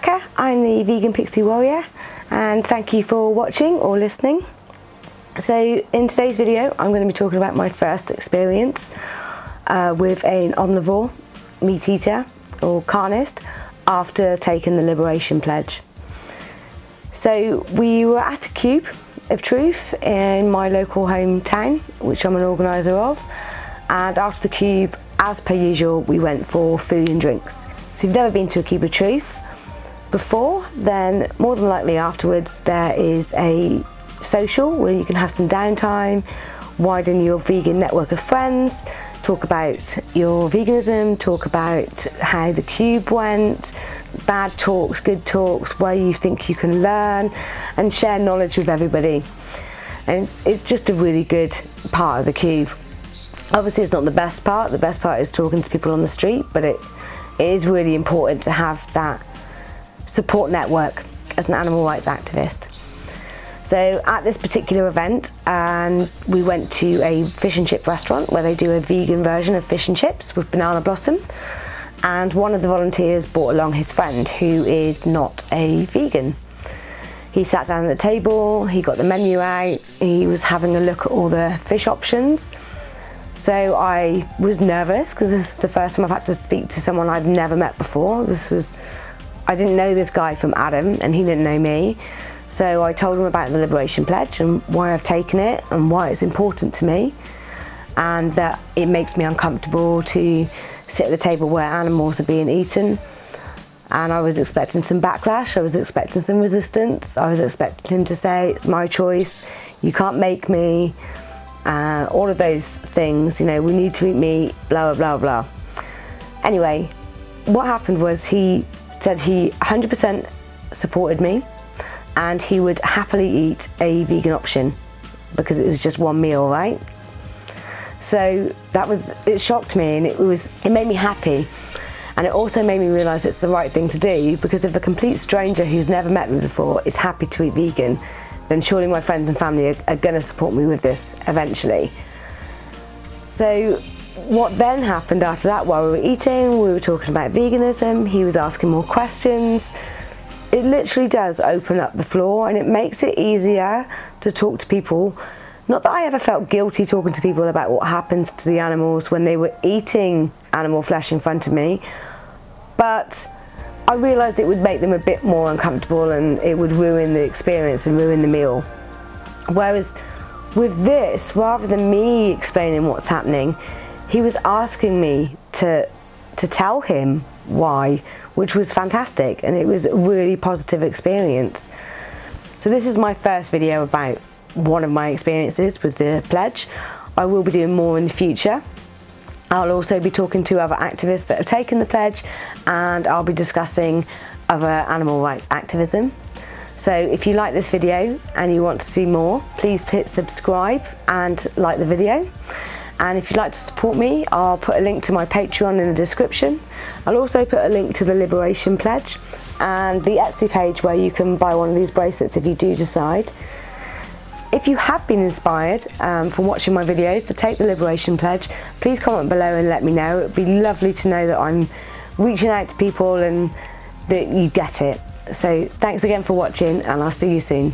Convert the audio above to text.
Rebecca. I'm the Vegan Pixie Warrior and thank you for watching or listening. So in today's video I'm going to be talking about my first experience uh, with an omnivore meat eater or carnist after taking the Liberation Pledge. So we were at a Cube of Truth in my local hometown which I'm an organiser of and after the Cube as per usual we went for food and drinks. So if you've never been to a Cube of Truth before, then more than likely afterwards there is a social where you can have some downtime, widen your vegan network of friends, talk about your veganism, talk about how the cube went, bad talks, good talks, where you think you can learn, and share knowledge with everybody. And it's, it's just a really good part of the cube. Obviously, it's not the best part, the best part is talking to people on the street, but it it is really important to have that support network as an animal rights activist. So at this particular event, um, we went to a fish and chip restaurant where they do a vegan version of fish and chips with banana blossom. And one of the volunteers brought along his friend who is not a vegan. He sat down at the table, he got the menu out, he was having a look at all the fish options so I was nervous because this is the first time I've had to speak to someone I've never met before. This was, I didn't know this guy from Adam and he didn't know me. So I told him about the Liberation Pledge and why I've taken it and why it's important to me and that it makes me uncomfortable to sit at the table where animals are being eaten. And I was expecting some backlash, I was expecting some resistance, I was expecting him to say, it's my choice, you can't make me, uh, all of those things, you know, we need to eat meat, blah, blah, blah, blah. Anyway, what happened was he said he 100% supported me and he would happily eat a vegan option because it was just one meal, right? So that was, it shocked me and it was, it made me happy. And it also made me realise it's the right thing to do because if a complete stranger who's never met me before is happy to eat vegan, then surely my friends and family are, are going to support me with this eventually. So what then happened after that, while we were eating, we were talking about veganism, he was asking more questions. It literally does open up the floor and it makes it easier to talk to people. Not that I ever felt guilty talking to people about what happens to the animals when they were eating animal flesh in front of me, but I realised it would make them a bit more uncomfortable and it would ruin the experience and ruin the meal. Whereas with this, rather than me explaining what's happening, he was asking me to, to tell him why, which was fantastic and it was a really positive experience. So this is my first video about one of my experiences with the pledge. I will be doing more in the future. I'll also be talking to other activists that have taken the pledge and I'll be discussing other animal rights activism. So if you like this video and you want to see more, please hit subscribe and like the video. And if you'd like to support me, I'll put a link to my Patreon in the description. I'll also put a link to the Liberation Pledge and the Etsy page where you can buy one of these bracelets if you do decide. If you have been inspired um, from watching my videos to take the Liberation Pledge, please comment below and let me know. It would be lovely to know that I'm reaching out to people and that you get it. So thanks again for watching and I'll see you soon.